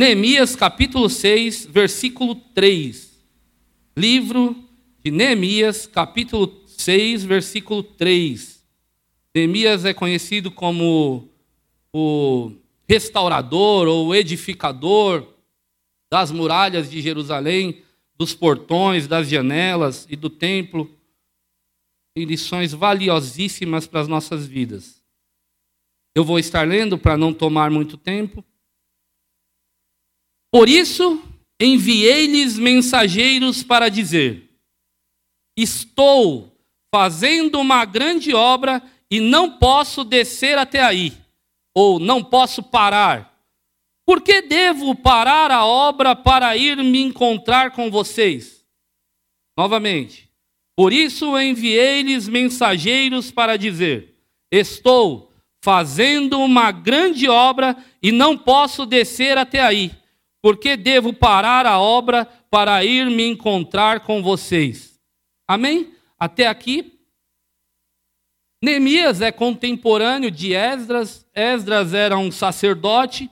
Neemias capítulo 6, versículo 3. Livro de Neemias, capítulo 6, versículo 3. Neemias é conhecido como o restaurador ou edificador das muralhas de Jerusalém, dos portões, das janelas e do templo. Tem lições valiosíssimas para as nossas vidas. Eu vou estar lendo para não tomar muito tempo. Por isso, enviei-lhes mensageiros para dizer: Estou fazendo uma grande obra e não posso descer até aí, ou não posso parar. Por que devo parar a obra para ir me encontrar com vocês? Novamente. Por isso enviei-lhes mensageiros para dizer: Estou fazendo uma grande obra e não posso descer até aí. Por que devo parar a obra para ir me encontrar com vocês? Amém? Até aqui. Neemias é contemporâneo de Esdras. Esdras era um sacerdote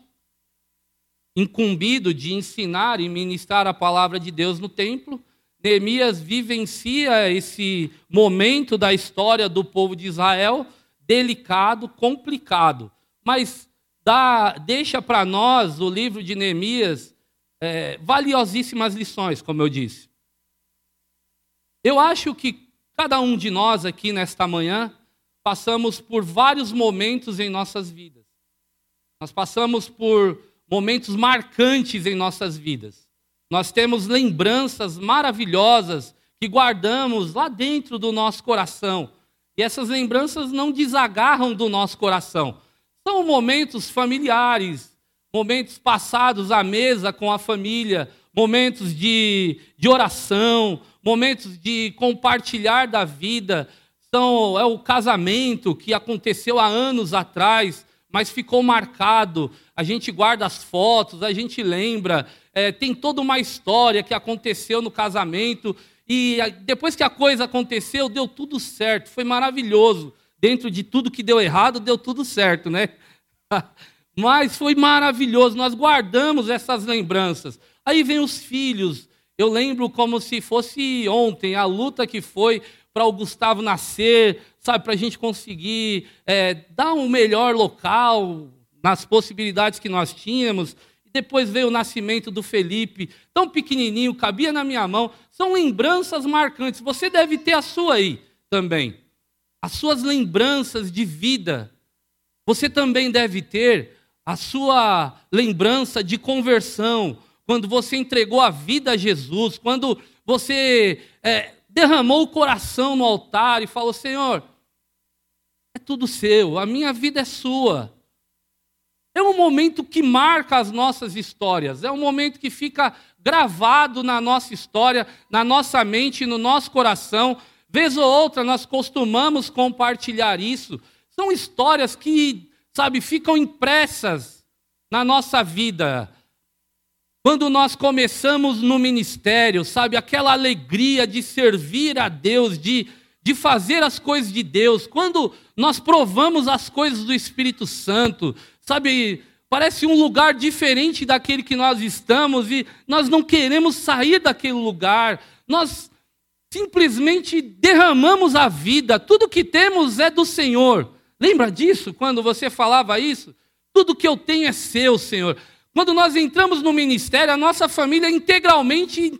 incumbido de ensinar e ministrar a palavra de Deus no templo. Neemias vivencia esse momento da história do povo de Israel, delicado, complicado, mas dá, deixa para nós o livro de Neemias é, valiosíssimas lições, como eu disse. Eu acho que cada um de nós aqui nesta manhã passamos por vários momentos em nossas vidas. Nós passamos por momentos marcantes em nossas vidas. Nós temos lembranças maravilhosas que guardamos lá dentro do nosso coração. E essas lembranças não desagarram do nosso coração. São momentos familiares, momentos passados à mesa com a família, momentos de, de oração, momentos de compartilhar da vida. São, é o casamento que aconteceu há anos atrás mas ficou marcado. A gente guarda as fotos, a gente lembra. É, tem toda uma história que aconteceu no casamento. E depois que a coisa aconteceu, deu tudo certo. Foi maravilhoso. Dentro de tudo que deu errado, deu tudo certo, né? Mas foi maravilhoso. Nós guardamos essas lembranças. Aí vem os filhos. Eu lembro como se fosse ontem a luta que foi para o Gustavo nascer, sabe, para a gente conseguir é, dar um melhor local nas possibilidades que nós tínhamos. Depois veio o nascimento do Felipe, tão pequenininho, cabia na minha mão. São lembranças marcantes. Você deve ter a sua aí também. As suas lembranças de vida. Você também deve ter a sua lembrança de conversão, quando você entregou a vida a Jesus, quando você é, derramou o coração no altar e falou: Senhor, é tudo seu, a minha vida é sua. É um momento que marca as nossas histórias, é um momento que fica gravado na nossa história, na nossa mente, no nosso coração. Vez ou outra nós costumamos compartilhar isso. São histórias que, sabe, ficam impressas na nossa vida. Quando nós começamos no ministério, sabe, aquela alegria de servir a Deus, de de fazer as coisas de Deus, quando nós provamos as coisas do Espírito Santo, sabe, parece um lugar diferente daquele que nós estamos e nós não queremos sair daquele lugar, nós simplesmente derramamos a vida, tudo que temos é do Senhor. Lembra disso quando você falava isso? Tudo que eu tenho é seu, Senhor. Quando nós entramos no ministério, a nossa família integralmente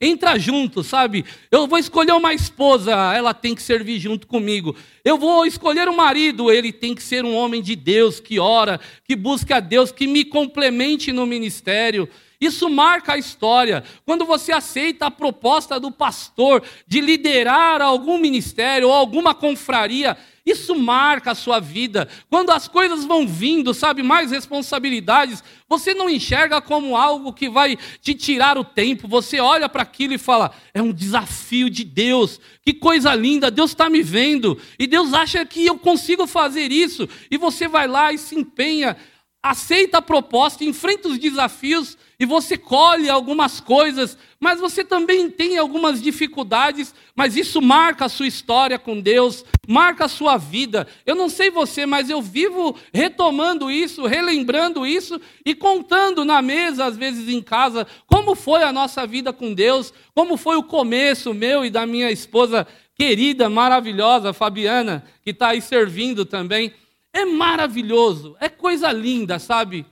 entra junto, sabe? Eu vou escolher uma esposa, ela tem que servir junto comigo. Eu vou escolher um marido, ele tem que ser um homem de Deus, que ora, que busca a Deus, que me complemente no ministério. Isso marca a história. Quando você aceita a proposta do pastor de liderar algum ministério ou alguma confraria, isso marca a sua vida. Quando as coisas vão vindo, sabe, mais responsabilidades, você não enxerga como algo que vai te tirar o tempo. Você olha para aquilo e fala: é um desafio de Deus. Que coisa linda, Deus está me vendo. E Deus acha que eu consigo fazer isso. E você vai lá e se empenha. Aceita a proposta, enfrenta os desafios e você colhe algumas coisas, mas você também tem algumas dificuldades, mas isso marca a sua história com Deus, marca a sua vida. Eu não sei você, mas eu vivo retomando isso, relembrando isso e contando na mesa, às vezes em casa, como foi a nossa vida com Deus, como foi o começo meu e da minha esposa querida, maravilhosa, Fabiana, que está aí servindo também. É maravilhoso, é coisa linda, sabe?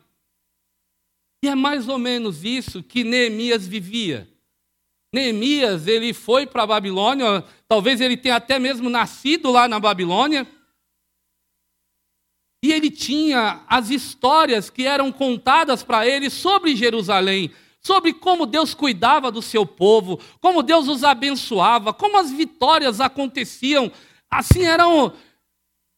E é mais ou menos isso que Neemias vivia. Neemias, ele foi para a Babilônia, talvez ele tenha até mesmo nascido lá na Babilônia. E ele tinha as histórias que eram contadas para ele sobre Jerusalém, sobre como Deus cuidava do seu povo, como Deus os abençoava, como as vitórias aconteciam. Assim eram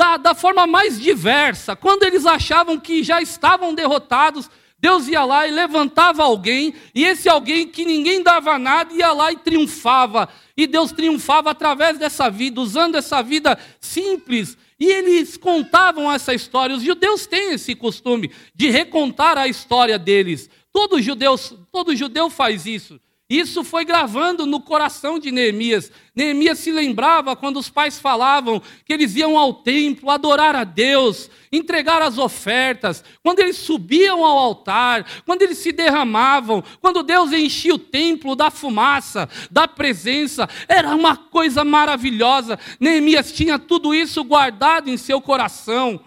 da, da forma mais diversa. Quando eles achavam que já estavam derrotados, Deus ia lá e levantava alguém, e esse alguém que ninguém dava nada ia lá e triunfava. E Deus triunfava através dessa vida, usando essa vida simples. E eles contavam essa história. Os judeus têm esse costume de recontar a história deles. Todo judeu, todo judeu faz isso. Isso foi gravando no coração de Neemias. Neemias se lembrava quando os pais falavam que eles iam ao templo adorar a Deus, entregar as ofertas, quando eles subiam ao altar, quando eles se derramavam, quando Deus enchia o templo da fumaça, da presença, era uma coisa maravilhosa. Neemias tinha tudo isso guardado em seu coração.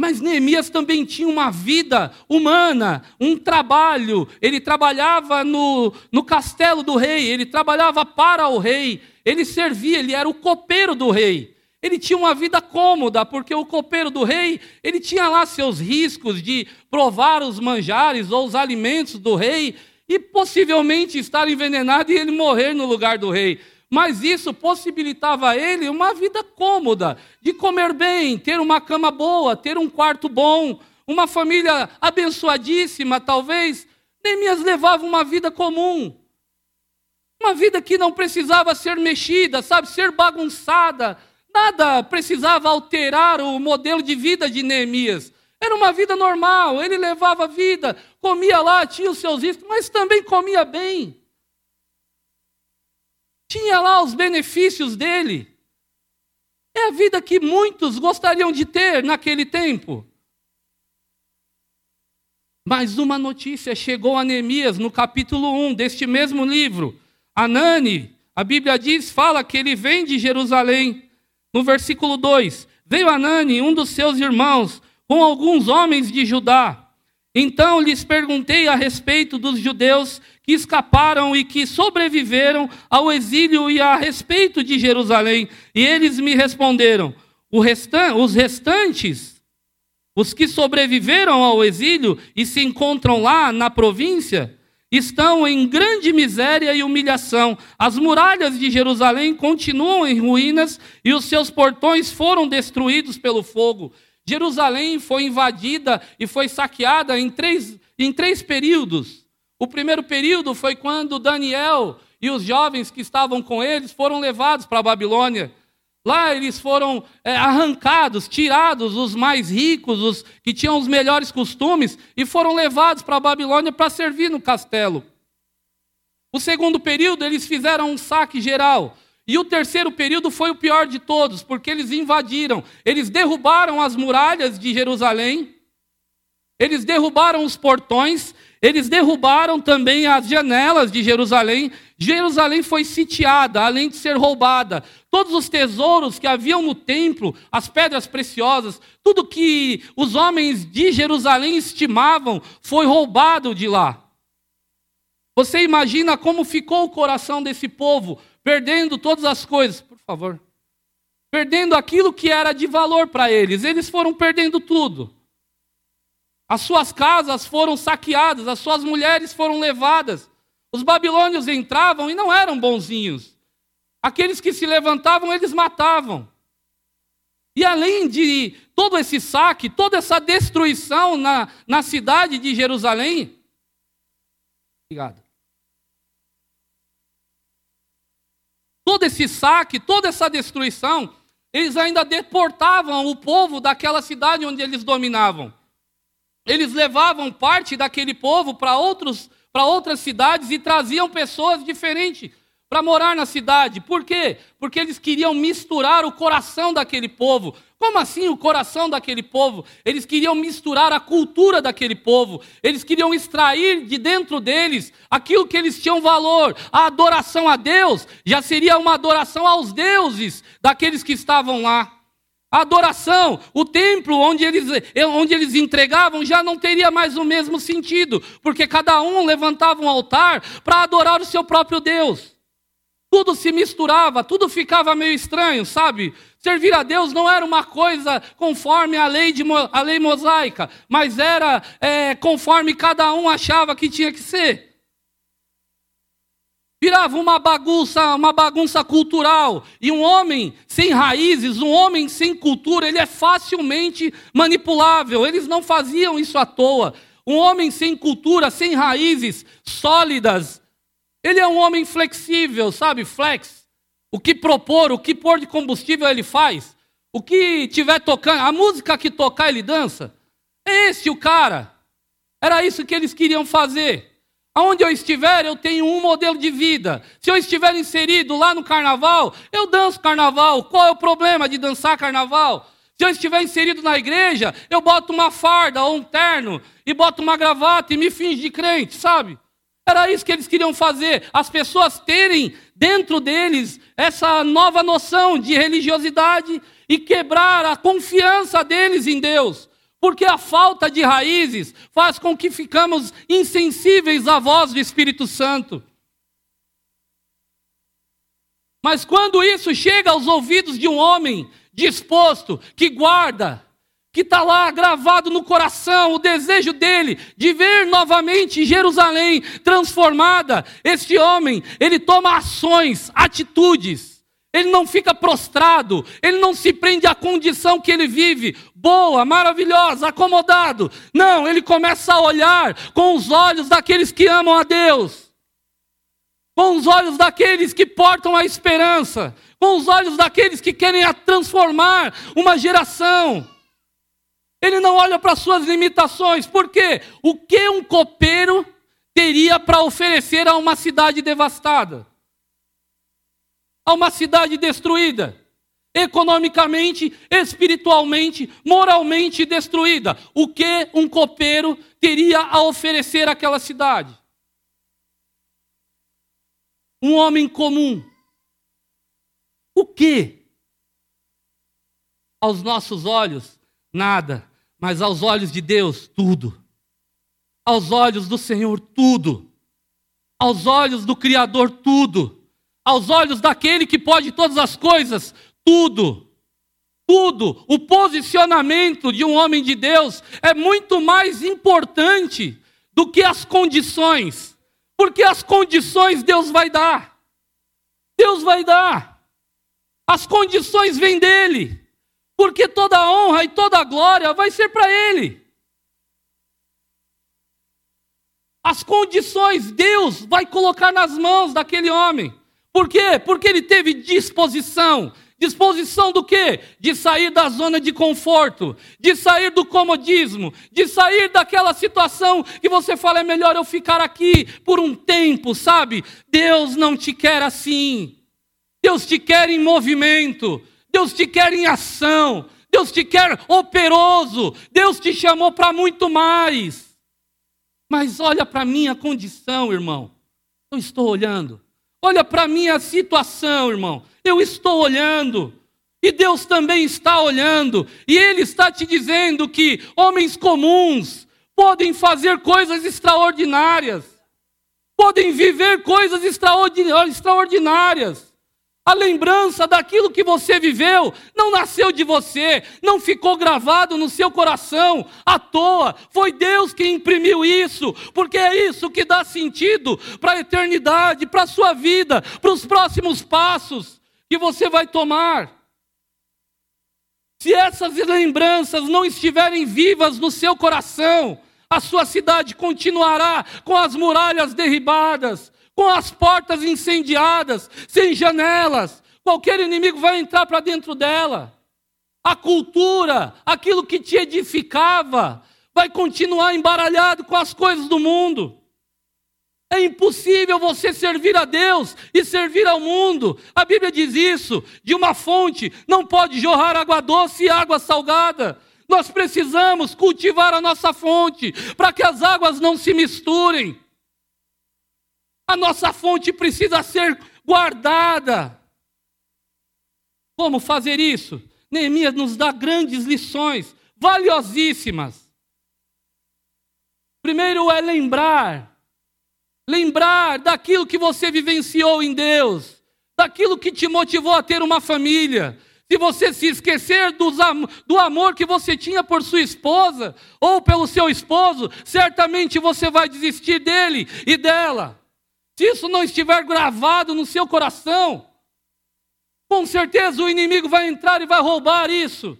Mas Neemias também tinha uma vida humana, um trabalho. Ele trabalhava no, no castelo do rei, ele trabalhava para o rei, ele servia, ele era o copeiro do rei. Ele tinha uma vida cômoda, porque o copeiro do rei, ele tinha lá seus riscos de provar os manjares ou os alimentos do rei e possivelmente estar envenenado e ele morrer no lugar do rei mas isso possibilitava a ele uma vida cômoda, de comer bem, ter uma cama boa, ter um quarto bom, uma família abençoadíssima, talvez. Neemias levava uma vida comum, uma vida que não precisava ser mexida, sabe, ser bagunçada, nada precisava alterar o modelo de vida de Neemias. Era uma vida normal, ele levava a vida, comia lá, tinha os seus riscos, mas também comia bem tinha lá os benefícios dele. É a vida que muitos gostariam de ter naquele tempo. Mas uma notícia chegou a Neemias no capítulo 1 deste mesmo livro. Anani, a Bíblia diz, fala que ele vem de Jerusalém. No versículo 2: Veio Anani, um dos seus irmãos, com alguns homens de Judá. Então lhes perguntei a respeito dos judeus que escaparam e que sobreviveram ao exílio e a respeito de Jerusalém. E eles me responderam: restan os restantes, os que sobreviveram ao exílio e se encontram lá na província, estão em grande miséria e humilhação. As muralhas de Jerusalém continuam em ruínas e os seus portões foram destruídos pelo fogo. Jerusalém foi invadida e foi saqueada em três, em três períodos. O primeiro período foi quando Daniel e os jovens que estavam com eles foram levados para a Babilônia. Lá eles foram é, arrancados, tirados os mais ricos, os que tinham os melhores costumes, e foram levados para a Babilônia para servir no castelo. O segundo período, eles fizeram um saque geral. E o terceiro período foi o pior de todos, porque eles invadiram, eles derrubaram as muralhas de Jerusalém, eles derrubaram os portões, eles derrubaram também as janelas de Jerusalém. Jerusalém foi sitiada, além de ser roubada. Todos os tesouros que haviam no templo, as pedras preciosas, tudo que os homens de Jerusalém estimavam, foi roubado de lá. Você imagina como ficou o coração desse povo, perdendo todas as coisas, por favor. Perdendo aquilo que era de valor para eles. Eles foram perdendo tudo. As suas casas foram saqueadas, as suas mulheres foram levadas. Os babilônios entravam e não eram bonzinhos. Aqueles que se levantavam, eles matavam. E além de todo esse saque, toda essa destruição na, na cidade de Jerusalém. Obrigado. Todo esse saque, toda essa destruição, eles ainda deportavam o povo daquela cidade onde eles dominavam. eles levavam parte daquele povo para outros para outras cidades e traziam pessoas diferentes para morar na cidade. Por quê? Porque eles queriam misturar o coração daquele povo. Como assim o coração daquele povo? Eles queriam misturar a cultura daquele povo. Eles queriam extrair de dentro deles aquilo que eles tinham valor. A adoração a Deus já seria uma adoração aos deuses daqueles que estavam lá. A adoração, o templo onde eles, onde eles entregavam já não teria mais o mesmo sentido, porque cada um levantava um altar para adorar o seu próprio Deus. Tudo se misturava, tudo ficava meio estranho, sabe? Servir a Deus não era uma coisa conforme a lei, de, a lei mosaica, mas era é, conforme cada um achava que tinha que ser. Virava uma bagunça, uma bagunça cultural. E um homem sem raízes, um homem sem cultura, ele é facilmente manipulável. Eles não faziam isso à toa. Um homem sem cultura, sem raízes sólidas, ele é um homem flexível, sabe? Flex. O que propor, o que pôr de combustível ele faz. O que tiver tocando, a música que tocar ele dança. É esse o cara. Era isso que eles queriam fazer. Aonde eu estiver, eu tenho um modelo de vida. Se eu estiver inserido lá no carnaval, eu danço carnaval. Qual é o problema de dançar carnaval? Se eu estiver inserido na igreja, eu boto uma farda ou um terno e boto uma gravata e me finge de crente, sabe? Era isso que eles queriam fazer, as pessoas terem dentro deles essa nova noção de religiosidade e quebrar a confiança deles em Deus. Porque a falta de raízes faz com que ficamos insensíveis à voz do Espírito Santo. Mas quando isso chega aos ouvidos de um homem disposto, que guarda, que está lá gravado no coração o desejo dele de ver novamente Jerusalém transformada, este homem, ele toma ações, atitudes ele não fica prostrado, ele não se prende à condição que ele vive, boa, maravilhosa, acomodado. Não, ele começa a olhar com os olhos daqueles que amam a Deus, com os olhos daqueles que portam a esperança, com os olhos daqueles que querem transformar uma geração. Ele não olha para suas limitações, porque o que um copeiro teria para oferecer a uma cidade devastada? a uma cidade destruída, economicamente, espiritualmente, moralmente destruída. O que um copeiro teria a oferecer àquela cidade? Um homem comum. O que? Aos nossos olhos, nada, mas aos olhos de Deus, tudo. Aos olhos do Senhor, tudo. Aos olhos do Criador, tudo aos olhos daquele que pode todas as coisas, tudo. Tudo, o posicionamento de um homem de Deus é muito mais importante do que as condições, porque as condições Deus vai dar. Deus vai dar. As condições vêm dele, porque toda a honra e toda a glória vai ser para ele. As condições Deus vai colocar nas mãos daquele homem. Por quê? Porque ele teve disposição. Disposição do quê? De sair da zona de conforto, de sair do comodismo, de sair daquela situação que você fala é melhor eu ficar aqui por um tempo, sabe? Deus não te quer assim. Deus te quer em movimento, Deus te quer em ação, Deus te quer operoso, Deus te chamou para muito mais. Mas olha para a minha condição, irmão. Eu estou olhando. Olha para a minha situação, irmão. Eu estou olhando. E Deus também está olhando. E Ele está te dizendo que homens comuns podem fazer coisas extraordinárias. Podem viver coisas extraordinárias. A lembrança daquilo que você viveu não nasceu de você, não ficou gravado no seu coração à toa. Foi Deus que imprimiu isso, porque é isso que dá sentido para a eternidade, para a sua vida, para os próximos passos que você vai tomar. Se essas lembranças não estiverem vivas no seu coração, a sua cidade continuará com as muralhas derribadas, com as portas incendiadas, sem janelas. Qualquer inimigo vai entrar para dentro dela. A cultura, aquilo que te edificava, vai continuar embaralhado com as coisas do mundo. É impossível você servir a Deus e servir ao mundo. A Bíblia diz isso: de uma fonte não pode jorrar água doce e água salgada. Nós precisamos cultivar a nossa fonte para que as águas não se misturem. A nossa fonte precisa ser guardada. Como fazer isso? Neemias nos dá grandes lições, valiosíssimas. Primeiro é lembrar, lembrar daquilo que você vivenciou em Deus, daquilo que te motivou a ter uma família, se você se esquecer do amor que você tinha por sua esposa ou pelo seu esposo, certamente você vai desistir dele e dela. Se isso não estiver gravado no seu coração, com certeza o inimigo vai entrar e vai roubar isso.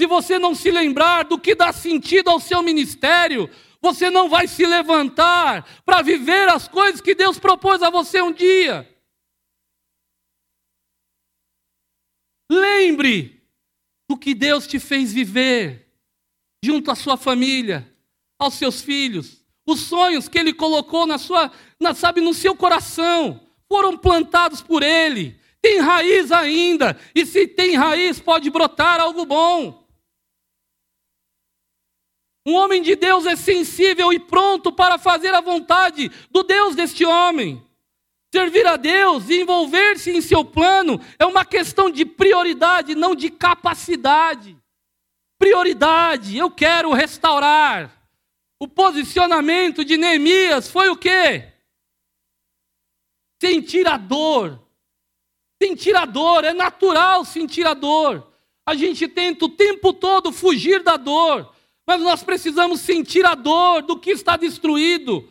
Se você não se lembrar do que dá sentido ao seu ministério, você não vai se levantar para viver as coisas que Deus propôs a você um dia. Lembre do que Deus te fez viver junto à sua família, aos seus filhos. Os sonhos que ele colocou na sua, na, sabe, no seu coração, foram plantados por ele. Tem raiz ainda, e se tem raiz, pode brotar algo bom. Um homem de Deus é sensível e pronto para fazer a vontade do Deus deste homem. Servir a Deus e envolver-se em seu plano é uma questão de prioridade, não de capacidade. Prioridade, eu quero restaurar. O posicionamento de Neemias foi o quê? Sentir a dor. Sentir a dor, é natural sentir a dor. A gente tenta o tempo todo fugir da dor, mas nós precisamos sentir a dor do que está destruído.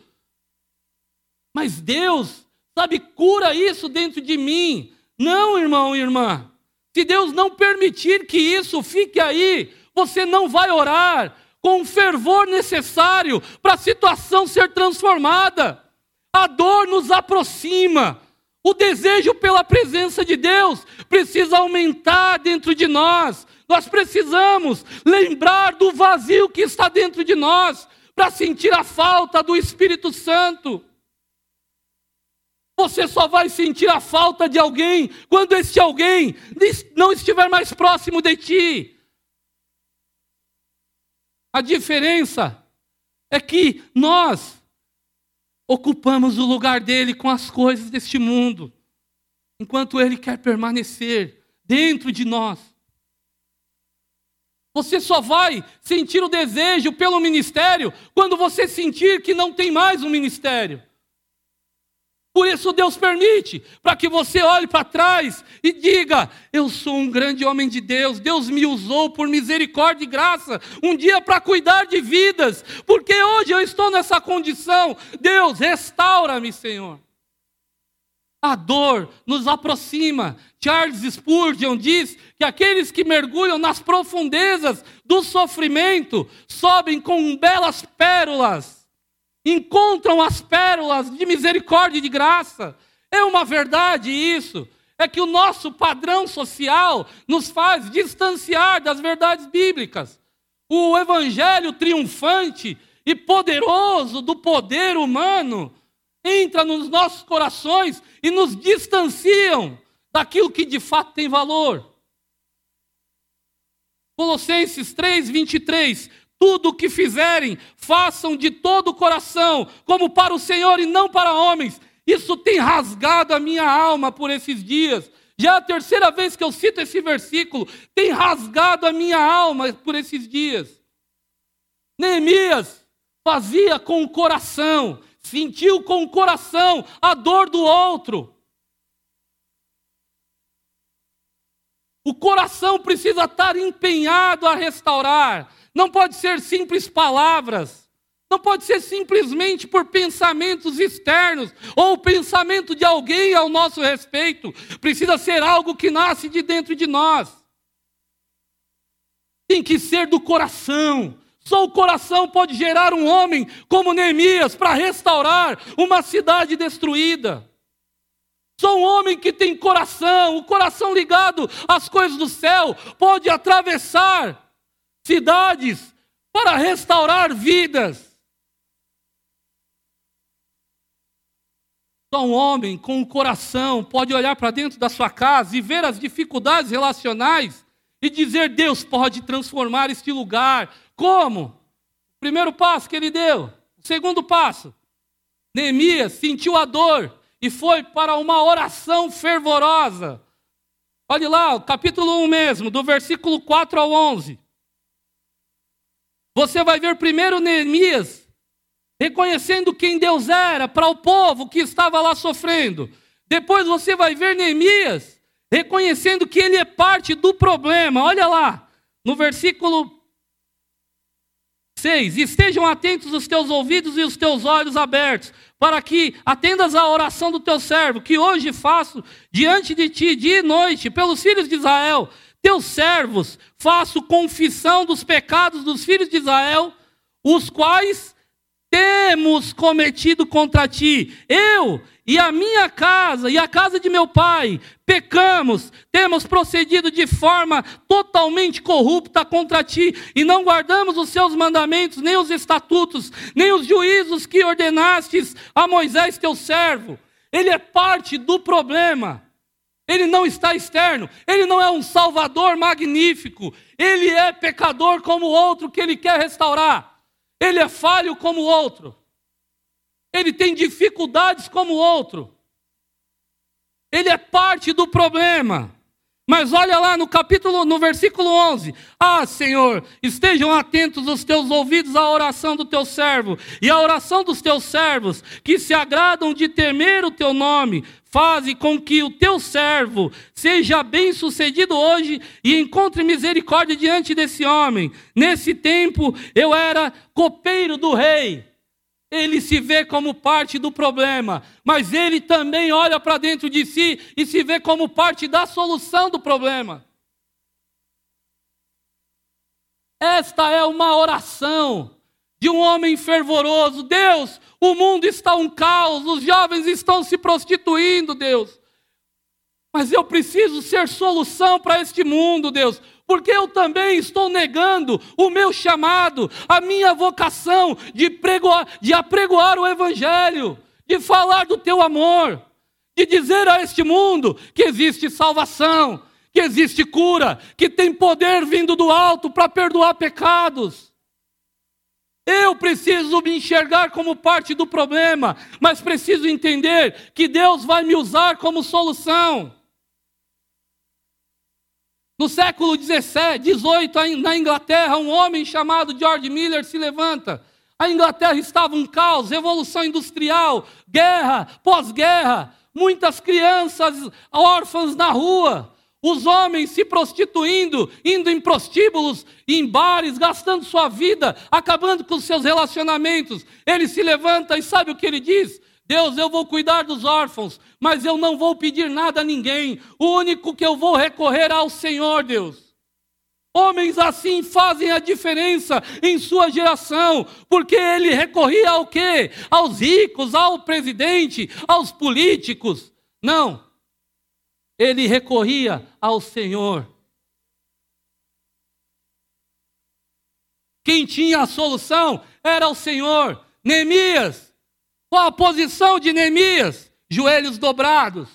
Mas Deus Sabe, cura isso dentro de mim. Não, irmão e irmã. Se Deus não permitir que isso fique aí, você não vai orar com o fervor necessário para a situação ser transformada. A dor nos aproxima. O desejo pela presença de Deus precisa aumentar dentro de nós. Nós precisamos lembrar do vazio que está dentro de nós para sentir a falta do Espírito Santo. Você só vai sentir a falta de alguém quando este alguém não estiver mais próximo de ti. A diferença é que nós ocupamos o lugar dele com as coisas deste mundo, enquanto ele quer permanecer dentro de nós. Você só vai sentir o desejo pelo ministério quando você sentir que não tem mais um ministério. Por isso Deus permite, para que você olhe para trás e diga: Eu sou um grande homem de Deus, Deus me usou por misericórdia e graça, um dia para cuidar de vidas, porque hoje eu estou nessa condição. Deus, restaura-me, Senhor. A dor nos aproxima. Charles Spurgeon diz que aqueles que mergulham nas profundezas do sofrimento sobem com belas pérolas encontram as pérolas de misericórdia e de graça. É uma verdade isso. É que o nosso padrão social nos faz distanciar das verdades bíblicas. O evangelho triunfante e poderoso do poder humano entra nos nossos corações e nos distanciam daquilo que de fato tem valor. Colossenses 3, 23. Tudo o que fizerem, façam de todo o coração, como para o Senhor e não para homens. Isso tem rasgado a minha alma por esses dias. Já é a terceira vez que eu cito esse versículo, tem rasgado a minha alma por esses dias. Neemias fazia com o coração, sentiu com o coração a dor do outro. O coração precisa estar empenhado a restaurar. Não pode ser simples palavras. Não pode ser simplesmente por pensamentos externos ou o pensamento de alguém ao nosso respeito. Precisa ser algo que nasce de dentro de nós. Tem que ser do coração. Só o coração pode gerar um homem como Neemias para restaurar uma cidade destruída. Só um homem que tem coração, o coração ligado às coisas do céu, pode atravessar cidades para restaurar vidas. Só um homem com o coração pode olhar para dentro da sua casa e ver as dificuldades relacionais e dizer: Deus pode transformar este lugar. Como? Primeiro passo que ele deu. Segundo passo. Neemias sentiu a dor e foi para uma oração fervorosa. Olhe lá, capítulo 1 mesmo, do versículo 4 ao 11. Você vai ver primeiro Neemias reconhecendo quem Deus era para o povo que estava lá sofrendo. Depois você vai ver Neemias reconhecendo que ele é parte do problema. Olha lá, no versículo 6: Estejam atentos os teus ouvidos e os teus olhos abertos, para que atendas à oração do teu servo, que hoje faço diante de ti, dia e noite, pelos filhos de Israel, teus servos, faço confissão dos pecados dos filhos de Israel, os quais temos cometido contra ti. Eu e a minha casa e a casa de meu pai pecamos, temos procedido de forma totalmente corrupta contra ti e não guardamos os seus mandamentos, nem os estatutos, nem os juízos que ordenastes a Moisés, teu servo. Ele é parte do problema. Ele não está externo, ele não é um salvador magnífico, ele é pecador como outro que ele quer restaurar. Ele é falho como outro. Ele tem dificuldades como outro. Ele é parte do problema. Mas olha lá no capítulo, no versículo 11: Ah, Senhor, estejam atentos os teus ouvidos à oração do teu servo e à oração dos teus servos, que se agradam de temer o teu nome. Faze com que o teu servo seja bem-sucedido hoje e encontre misericórdia diante desse homem. Nesse tempo eu era copeiro do rei ele se vê como parte do problema, mas ele também olha para dentro de si e se vê como parte da solução do problema. Esta é uma oração de um homem fervoroso. Deus, o mundo está um caos, os jovens estão se prostituindo, Deus. Mas eu preciso ser solução para este mundo, Deus porque eu também estou negando o meu chamado, a minha vocação de, pregoar, de apregoar o Evangelho, de falar do teu amor, de dizer a este mundo que existe salvação, que existe cura, que tem poder vindo do alto para perdoar pecados. Eu preciso me enxergar como parte do problema, mas preciso entender que Deus vai me usar como solução. No século 18, na Inglaterra, um homem chamado George Miller se levanta. A Inglaterra estava um caos, revolução industrial, guerra, pós-guerra, muitas crianças órfãs na rua, os homens se prostituindo, indo em prostíbulos, em bares, gastando sua vida, acabando com seus relacionamentos. Ele se levanta e sabe o que ele diz? Deus, eu vou cuidar dos órfãos, mas eu não vou pedir nada a ninguém. O único que eu vou recorrer ao Senhor, Deus. Homens assim fazem a diferença em sua geração, porque ele recorria ao quê? Aos ricos, ao presidente, aos políticos. Não. Ele recorria ao Senhor. Quem tinha a solução era o Senhor. Neemias qual a posição de Neemias? Joelhos dobrados.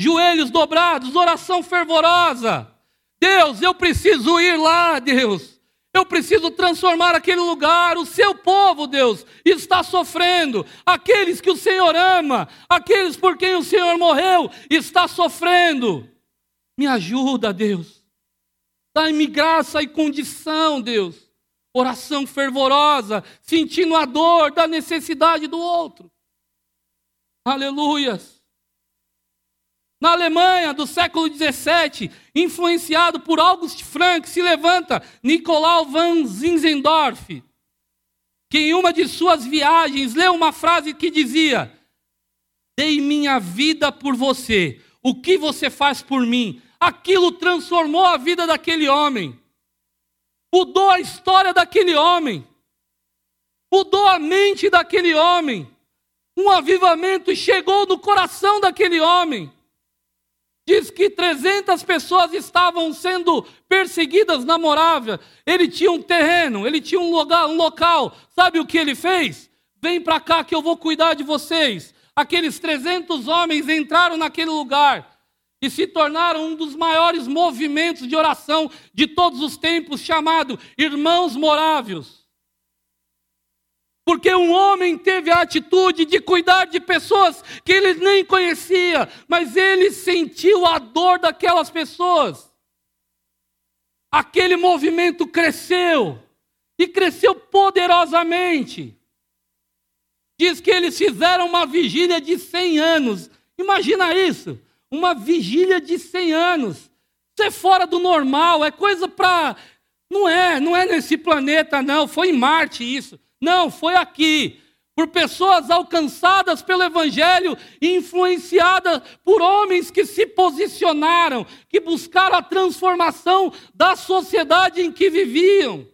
Joelhos dobrados, oração fervorosa. Deus, eu preciso ir lá, Deus. Eu preciso transformar aquele lugar. O seu povo, Deus, está sofrendo. Aqueles que o Senhor ama, aqueles por quem o Senhor morreu, está sofrendo. Me ajuda, Deus. Dá-me graça e condição, Deus oração fervorosa, sentindo a dor da necessidade do outro. Aleluias. Na Alemanha do século XVII, influenciado por August Frank, se levanta Nicolau van Zinzendorf, que em uma de suas viagens leu uma frase que dizia: Dei minha vida por você, o que você faz por mim? Aquilo transformou a vida daquele homem mudou a história daquele homem, mudou a mente daquele homem. Um avivamento chegou no coração daquele homem. Diz que 300 pessoas estavam sendo perseguidas na Morávia. Ele tinha um terreno, ele tinha um local, um local. Sabe o que ele fez? Vem para cá que eu vou cuidar de vocês. Aqueles 300 homens entraram naquele lugar e se tornaram um dos maiores movimentos de oração de todos os tempos, chamado Irmãos Morávios. Porque um homem teve a atitude de cuidar de pessoas que ele nem conhecia, mas ele sentiu a dor daquelas pessoas. Aquele movimento cresceu, e cresceu poderosamente. Diz que eles fizeram uma vigília de 100 anos. Imagina isso, uma vigília de 100 anos. Isso é fora do normal, é coisa para. Não é, não é nesse planeta, não. Foi em Marte isso. Não, foi aqui. Por pessoas alcançadas pelo Evangelho e influenciadas por homens que se posicionaram, que buscaram a transformação da sociedade em que viviam.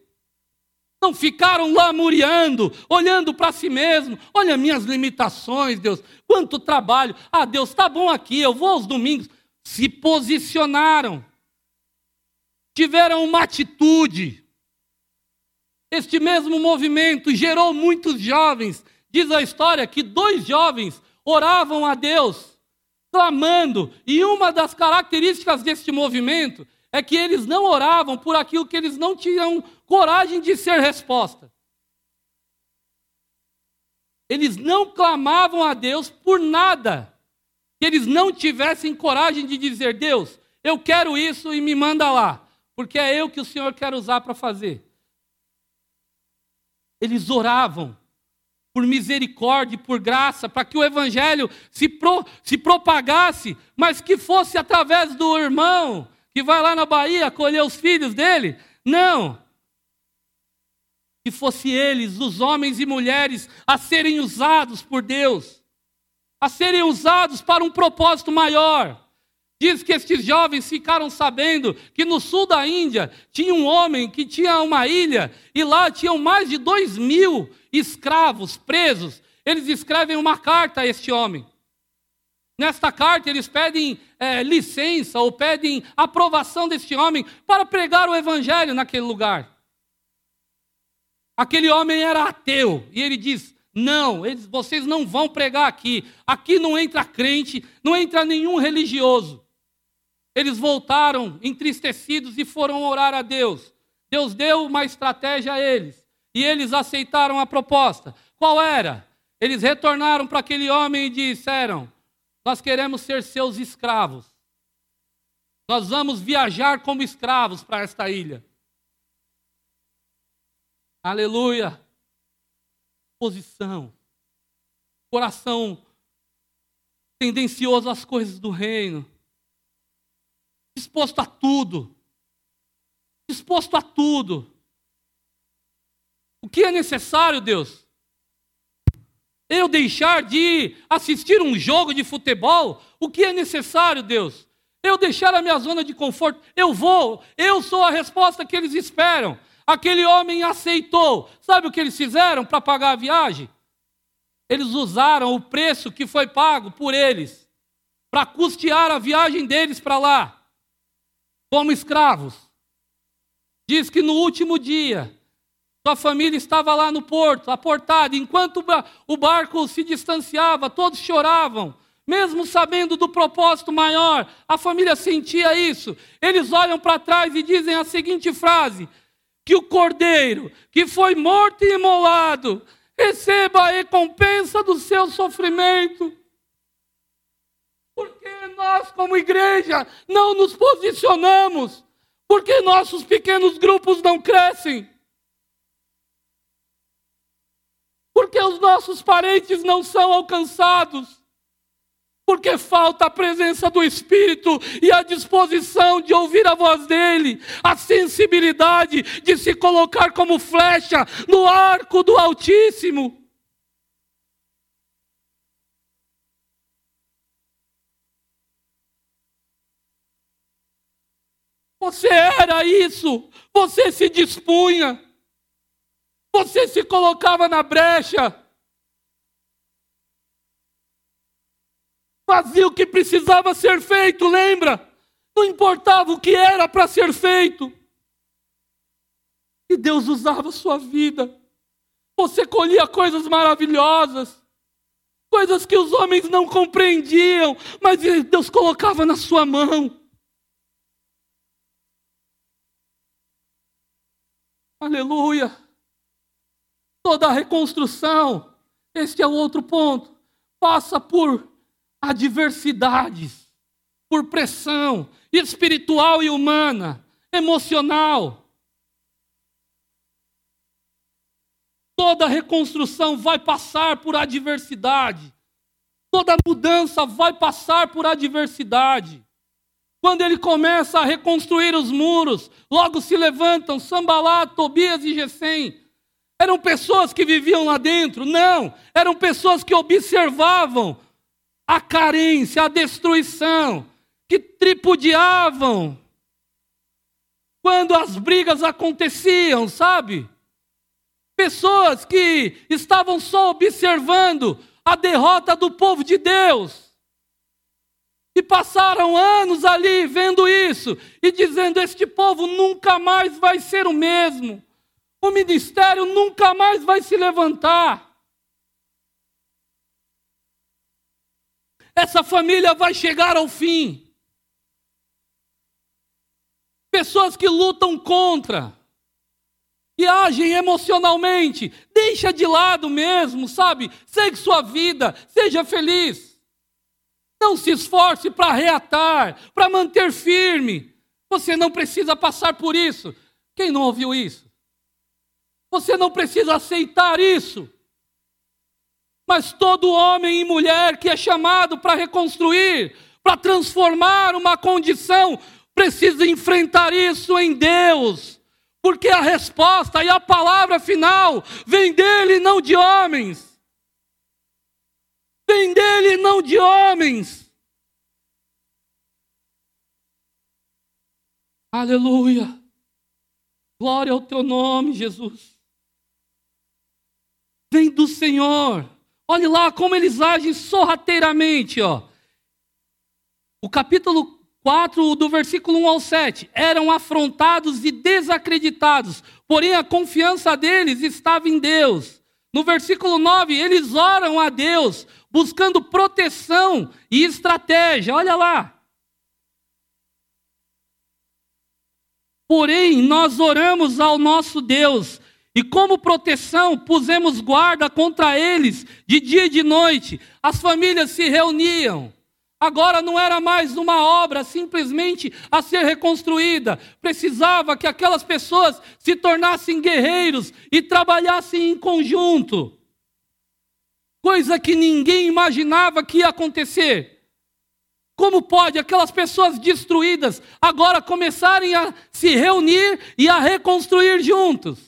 Não ficaram lamuriando, olhando para si mesmo. Olha minhas limitações, Deus. Quanto trabalho. Ah, Deus, está bom aqui, eu vou aos domingos. Se posicionaram. Tiveram uma atitude. Este mesmo movimento gerou muitos jovens. Diz a história que dois jovens oravam a Deus, clamando, e uma das características deste movimento é que eles não oravam por aquilo que eles não tinham coragem de ser resposta. Eles não clamavam a Deus por nada que eles não tivessem coragem de dizer: Deus, eu quero isso e me manda lá, porque é eu que o Senhor quer usar para fazer. Eles oravam por misericórdia, por graça, para que o evangelho se, pro, se propagasse, mas que fosse através do irmão que vai lá na Bahia acolher os filhos dele. Não. Que fosse eles, os homens e mulheres, a serem usados por Deus, a serem usados para um propósito maior. Diz que estes jovens ficaram sabendo que no sul da Índia tinha um homem que tinha uma ilha e lá tinham mais de dois mil escravos presos. Eles escrevem uma carta a este homem. Nesta carta, eles pedem é, licença ou pedem aprovação deste homem para pregar o evangelho naquele lugar. Aquele homem era ateu e ele diz: Não, eles, vocês não vão pregar aqui. Aqui não entra crente, não entra nenhum religioso. Eles voltaram entristecidos e foram orar a Deus. Deus deu uma estratégia a eles e eles aceitaram a proposta. Qual era? Eles retornaram para aquele homem e disseram: Nós queremos ser seus escravos. Nós vamos viajar como escravos para esta ilha. Aleluia. Posição. Coração tendencioso às coisas do reino disposto a tudo. Disposto a tudo. O que é necessário, Deus? Eu deixar de assistir um jogo de futebol? O que é necessário, Deus? Eu deixar a minha zona de conforto? Eu vou, eu sou a resposta que eles esperam. Aquele homem aceitou. Sabe o que eles fizeram para pagar a viagem? Eles usaram o preço que foi pago por eles para custear a viagem deles para lá como escravos. Diz que no último dia, sua família estava lá no porto, aportada, enquanto o barco se distanciava, todos choravam, mesmo sabendo do propósito maior, a família sentia isso. Eles olham para trás e dizem a seguinte frase: que o cordeiro que foi morto e imolado receba a recompensa do seu sofrimento. Porque nós, como igreja, não nos posicionamos? Porque nossos pequenos grupos não crescem? Porque os nossos parentes não são alcançados? Porque falta a presença do Espírito e a disposição de ouvir a voz dele, a sensibilidade de se colocar como flecha no arco do Altíssimo. Você era isso, você se dispunha, você se colocava na brecha. Fazia o que precisava ser feito, lembra? Não importava o que era para ser feito. E Deus usava a sua vida. Você colhia coisas maravilhosas, coisas que os homens não compreendiam, mas Deus colocava na sua mão. Aleluia. Toda a reconstrução, este é o outro ponto, passa por adversidades, por pressão espiritual e humana, emocional. Toda reconstrução vai passar por adversidade. Toda mudança vai passar por adversidade. Quando ele começa a reconstruir os muros, logo se levantam Sambalá, Tobias e Gesem. Eram pessoas que viviam lá dentro? Não, eram pessoas que observavam a carência, a destruição, que tripudiavam quando as brigas aconteciam, sabe? Pessoas que estavam só observando a derrota do povo de Deus. E passaram anos ali vendo isso e dizendo: Este povo nunca mais vai ser o mesmo. O ministério nunca mais vai se levantar. Essa família vai chegar ao fim. Pessoas que lutam contra e agem emocionalmente, deixa de lado mesmo, sabe? Segue sua vida, seja feliz. Não se esforce para reatar, para manter firme. Você não precisa passar por isso. Quem não ouviu isso? Você não precisa aceitar isso. Mas todo homem e mulher que é chamado para reconstruir, para transformar uma condição, precisa enfrentar isso em Deus, porque a resposta e a palavra final vem dele, não de homens. Vem dele, não de homens. Aleluia. Glória ao teu nome, Jesus. Vem do Senhor. Olhe lá como eles agem sorrateiramente, ó. O capítulo 4, do versículo 1 ao 7, eram afrontados e desacreditados, porém a confiança deles estava em Deus. No versículo 9, eles oram a Deus, buscando proteção e estratégia. Olha lá. Porém, nós oramos ao nosso Deus e como proteção, pusemos guarda contra eles de dia e de noite. As famílias se reuniam. Agora não era mais uma obra simplesmente a ser reconstruída. Precisava que aquelas pessoas se tornassem guerreiros e trabalhassem em conjunto. Coisa que ninguém imaginava que ia acontecer. Como pode aquelas pessoas destruídas agora começarem a se reunir e a reconstruir juntos?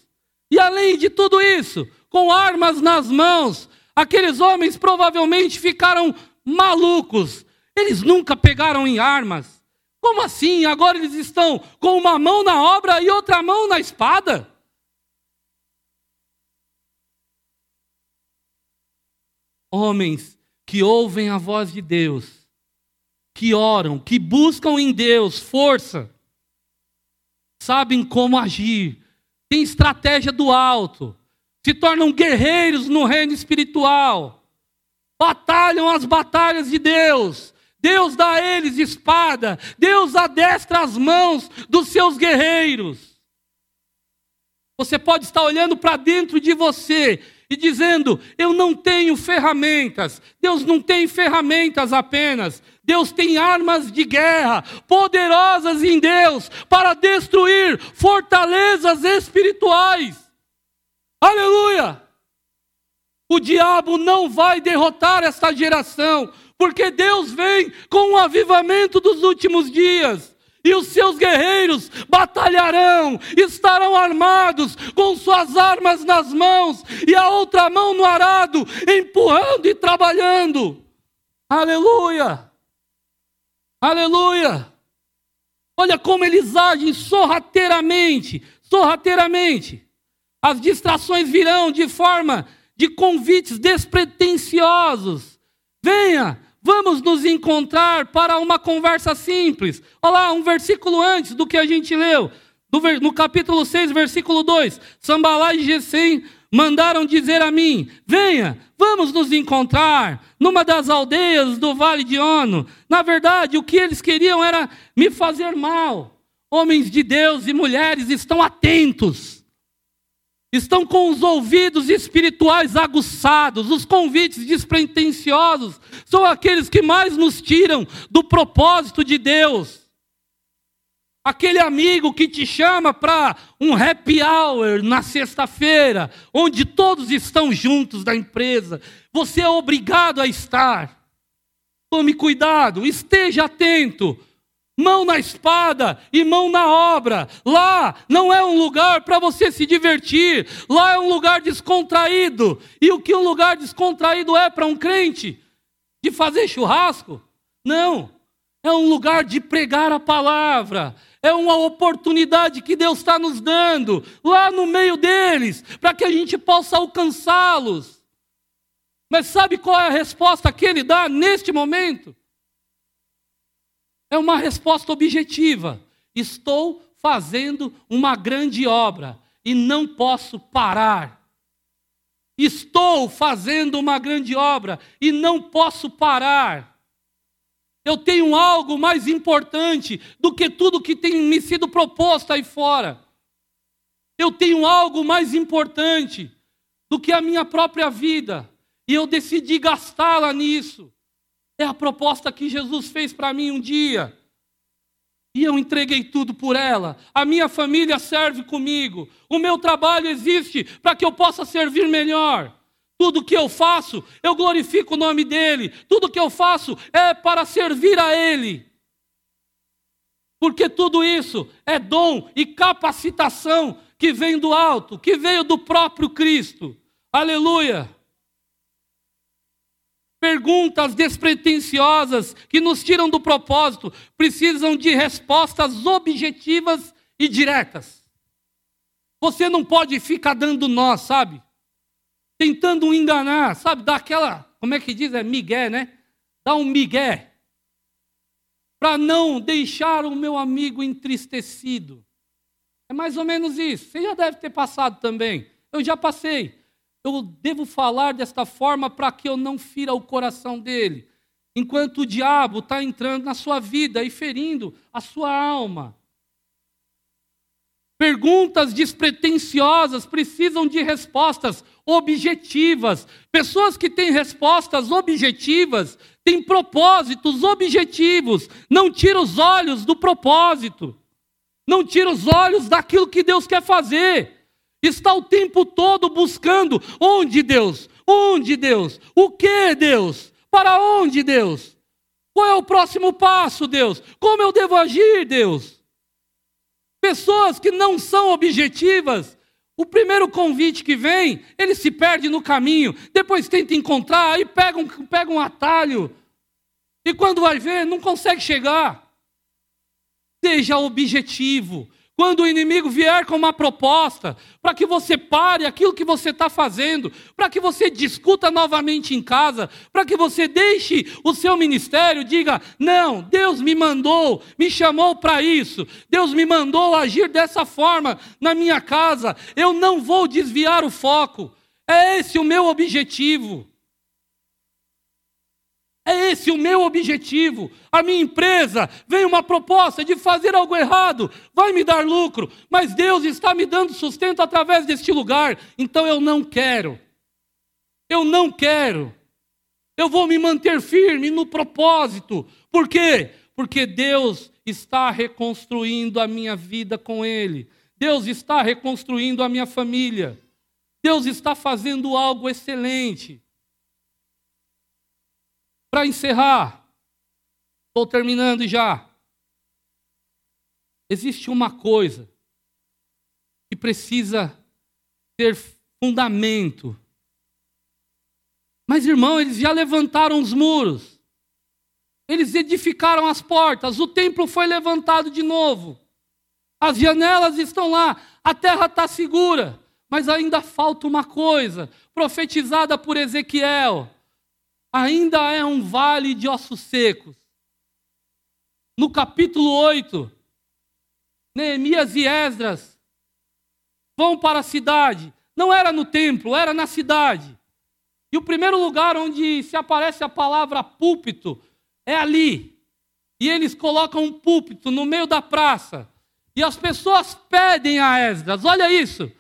E além de tudo isso, com armas nas mãos, aqueles homens provavelmente ficaram malucos. Eles nunca pegaram em armas. Como assim? Agora eles estão com uma mão na obra e outra mão na espada? Homens que ouvem a voz de Deus, que oram, que buscam em Deus força, sabem como agir, têm estratégia do alto, se tornam guerreiros no reino espiritual, batalham as batalhas de Deus. Deus dá a eles espada, Deus adestra as mãos dos seus guerreiros. Você pode estar olhando para dentro de você e dizendo: Eu não tenho ferramentas. Deus não tem ferramentas apenas. Deus tem armas de guerra poderosas em Deus para destruir fortalezas espirituais. Aleluia! O diabo não vai derrotar esta geração, porque Deus vem com o avivamento dos últimos dias e os seus guerreiros batalharão, estarão armados com suas armas nas mãos e a outra mão no arado, empurrando e trabalhando. Aleluia! Aleluia! Olha como eles agem sorrateiramente, sorrateiramente. As distrações virão de forma de convites despretensiosos. Venha, vamos nos encontrar para uma conversa simples. Olha lá, um versículo antes do que a gente leu. No capítulo 6, versículo 2: Sambalá e Gesem mandaram dizer a mim: Venha, vamos nos encontrar numa das aldeias do vale de Ono. Na verdade, o que eles queriam era me fazer mal. Homens de Deus e mulheres estão atentos, estão com os ouvidos espirituais aguçados. Os convites despretensiosos são aqueles que mais nos tiram do propósito de Deus. Aquele amigo que te chama para um happy hour na sexta-feira, onde todos estão juntos da empresa, você é obrigado a estar. Tome cuidado, esteja atento. Mão na espada e mão na obra. Lá não é um lugar para você se divertir, lá é um lugar descontraído. E o que um lugar descontraído é para um crente? De fazer churrasco? Não. É um lugar de pregar a palavra, é uma oportunidade que Deus está nos dando, lá no meio deles, para que a gente possa alcançá-los. Mas sabe qual é a resposta que ele dá neste momento? É uma resposta objetiva. Estou fazendo uma grande obra e não posso parar. Estou fazendo uma grande obra e não posso parar. Eu tenho algo mais importante do que tudo que tem me sido proposto aí fora. Eu tenho algo mais importante do que a minha própria vida. E eu decidi gastá-la nisso. É a proposta que Jesus fez para mim um dia. E eu entreguei tudo por ela. A minha família serve comigo. O meu trabalho existe para que eu possa servir melhor. Tudo que eu faço, eu glorifico o nome dEle. Tudo que eu faço é para servir a Ele. Porque tudo isso é dom e capacitação que vem do alto, que veio do próprio Cristo. Aleluia! Perguntas despretensiosas que nos tiram do propósito precisam de respostas objetivas e diretas. Você não pode ficar dando nó, sabe? Tentando enganar, sabe? Dar aquela, como é que diz? É migué, né? Dá um migué. Para não deixar o meu amigo entristecido. É mais ou menos isso. Você já deve ter passado também. Eu já passei. Eu devo falar desta forma para que eu não fira o coração dele. Enquanto o diabo está entrando na sua vida e ferindo a sua alma. Perguntas despretensiosas precisam de respostas objetivas. Pessoas que têm respostas objetivas têm propósitos objetivos. Não tira os olhos do propósito. Não tira os olhos daquilo que Deus quer fazer. Está o tempo todo buscando onde Deus? Onde Deus? O que Deus? Para onde Deus? Qual é o próximo passo, Deus? Como eu devo agir, Deus? Pessoas que não são objetivas. O primeiro convite que vem, ele se perde no caminho, depois tenta encontrar, aí pega um, pega um atalho. E quando vai ver, não consegue chegar. Seja objetivo. Quando o inimigo vier com uma proposta, para que você pare aquilo que você está fazendo, para que você discuta novamente em casa, para que você deixe o seu ministério, diga: não, Deus me mandou, me chamou para isso, Deus me mandou agir dessa forma na minha casa, eu não vou desviar o foco, é esse o meu objetivo. É esse o meu objetivo. A minha empresa vem uma proposta de fazer algo errado, vai me dar lucro, mas Deus está me dando sustento através deste lugar, então eu não quero. Eu não quero. Eu vou me manter firme no propósito. Por quê? Porque Deus está reconstruindo a minha vida com Ele. Deus está reconstruindo a minha família. Deus está fazendo algo excelente. Para encerrar, estou terminando já. Existe uma coisa que precisa ter fundamento. Mas, irmão, eles já levantaram os muros. Eles edificaram as portas. O templo foi levantado de novo. As janelas estão lá. A terra está segura. Mas ainda falta uma coisa, profetizada por Ezequiel ainda é um vale de ossos secos. No capítulo 8, Neemias e Esdras vão para a cidade. Não era no templo, era na cidade. E o primeiro lugar onde se aparece a palavra púlpito é ali. E eles colocam um púlpito no meio da praça. E as pessoas pedem a Esdras: olha isso.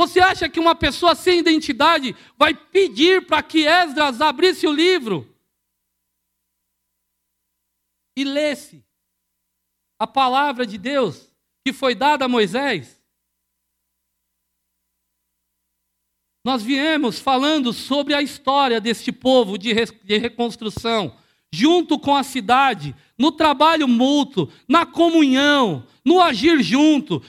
Você acha que uma pessoa sem identidade vai pedir para que Esdras abrisse o livro e lesse a palavra de Deus que foi dada a Moisés? Nós viemos falando sobre a história deste povo de, reconstrução, junto com a cidade, no trabalho mútuo, na comunhão, no agir junto,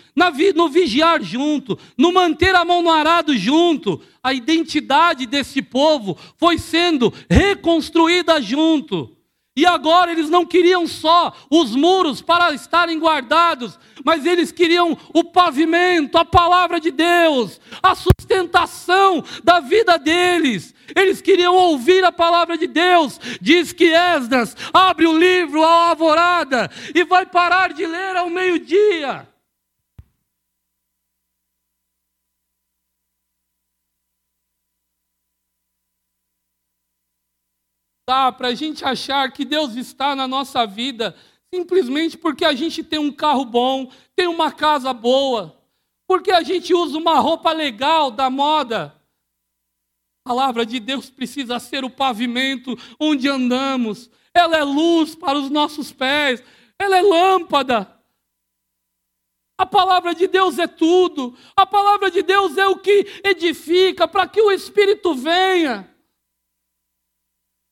no vigiar junto, no manter a mão no arado junto. A identidade desse povo foi sendo reconstruída junto. E agora eles não queriam só os muros para estarem guardados, mas eles queriam o pavimento, a palavra de Deus, a sustentação da vida deles. Eles queriam ouvir a palavra de Deus. Diz que Esdras abre o livro à alvorada e vai parar de ler ao meio-dia. Para a gente achar que Deus está na nossa vida simplesmente porque a gente tem um carro bom, tem uma casa boa, porque a gente usa uma roupa legal da moda. A palavra de Deus precisa ser o pavimento onde andamos. Ela é luz para os nossos pés, ela é lâmpada. A palavra de Deus é tudo. A palavra de Deus é o que edifica para que o Espírito venha.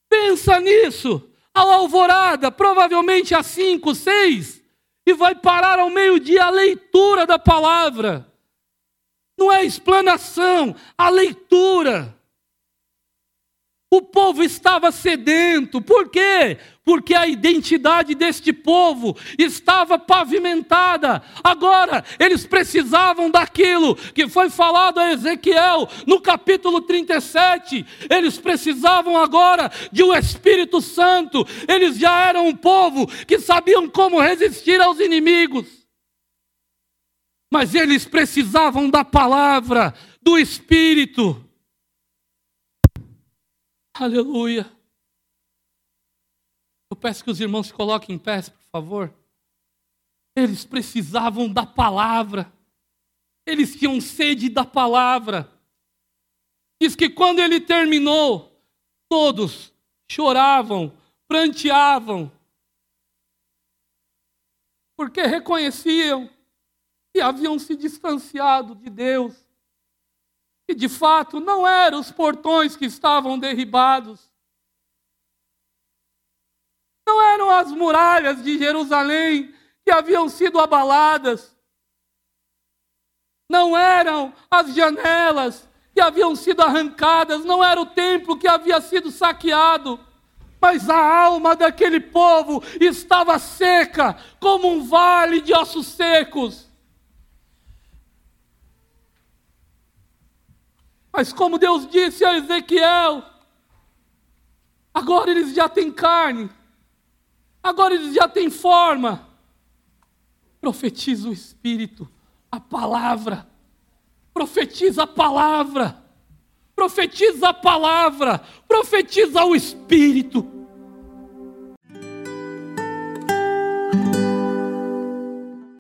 Pensa nisso. A alvorada, provavelmente às cinco, seis, e vai parar ao meio-dia a leitura da palavra. Não é explanação, a leitura. O povo estava sedento, por quê? Porque a identidade deste povo estava pavimentada. Agora, eles precisavam daquilo que foi falado a Ezequiel no capítulo 37. Eles precisavam agora de um Espírito Santo. Eles já eram um povo que sabiam como resistir aos inimigos. Mas eles precisavam da palavra, do Espírito. Aleluia. Eu peço que os irmãos se coloquem em pé, por favor. Eles precisavam da palavra. Eles tinham sede da palavra. Diz que quando ele terminou, todos choravam, pranteavam, porque reconheciam que haviam se distanciado de Deus. E de fato não eram os portões que estavam derribados. Não eram as muralhas de Jerusalém que haviam sido abaladas. Não eram as janelas que haviam sido arrancadas, não era o templo que havia sido saqueado, mas a alma daquele povo estava seca, como um vale de ossos secos. Mas como Deus disse a Ezequiel, agora eles já têm carne, agora eles já têm forma. Profetiza o Espírito, a palavra, profetiza a palavra, profetiza a palavra, profetiza o Espírito.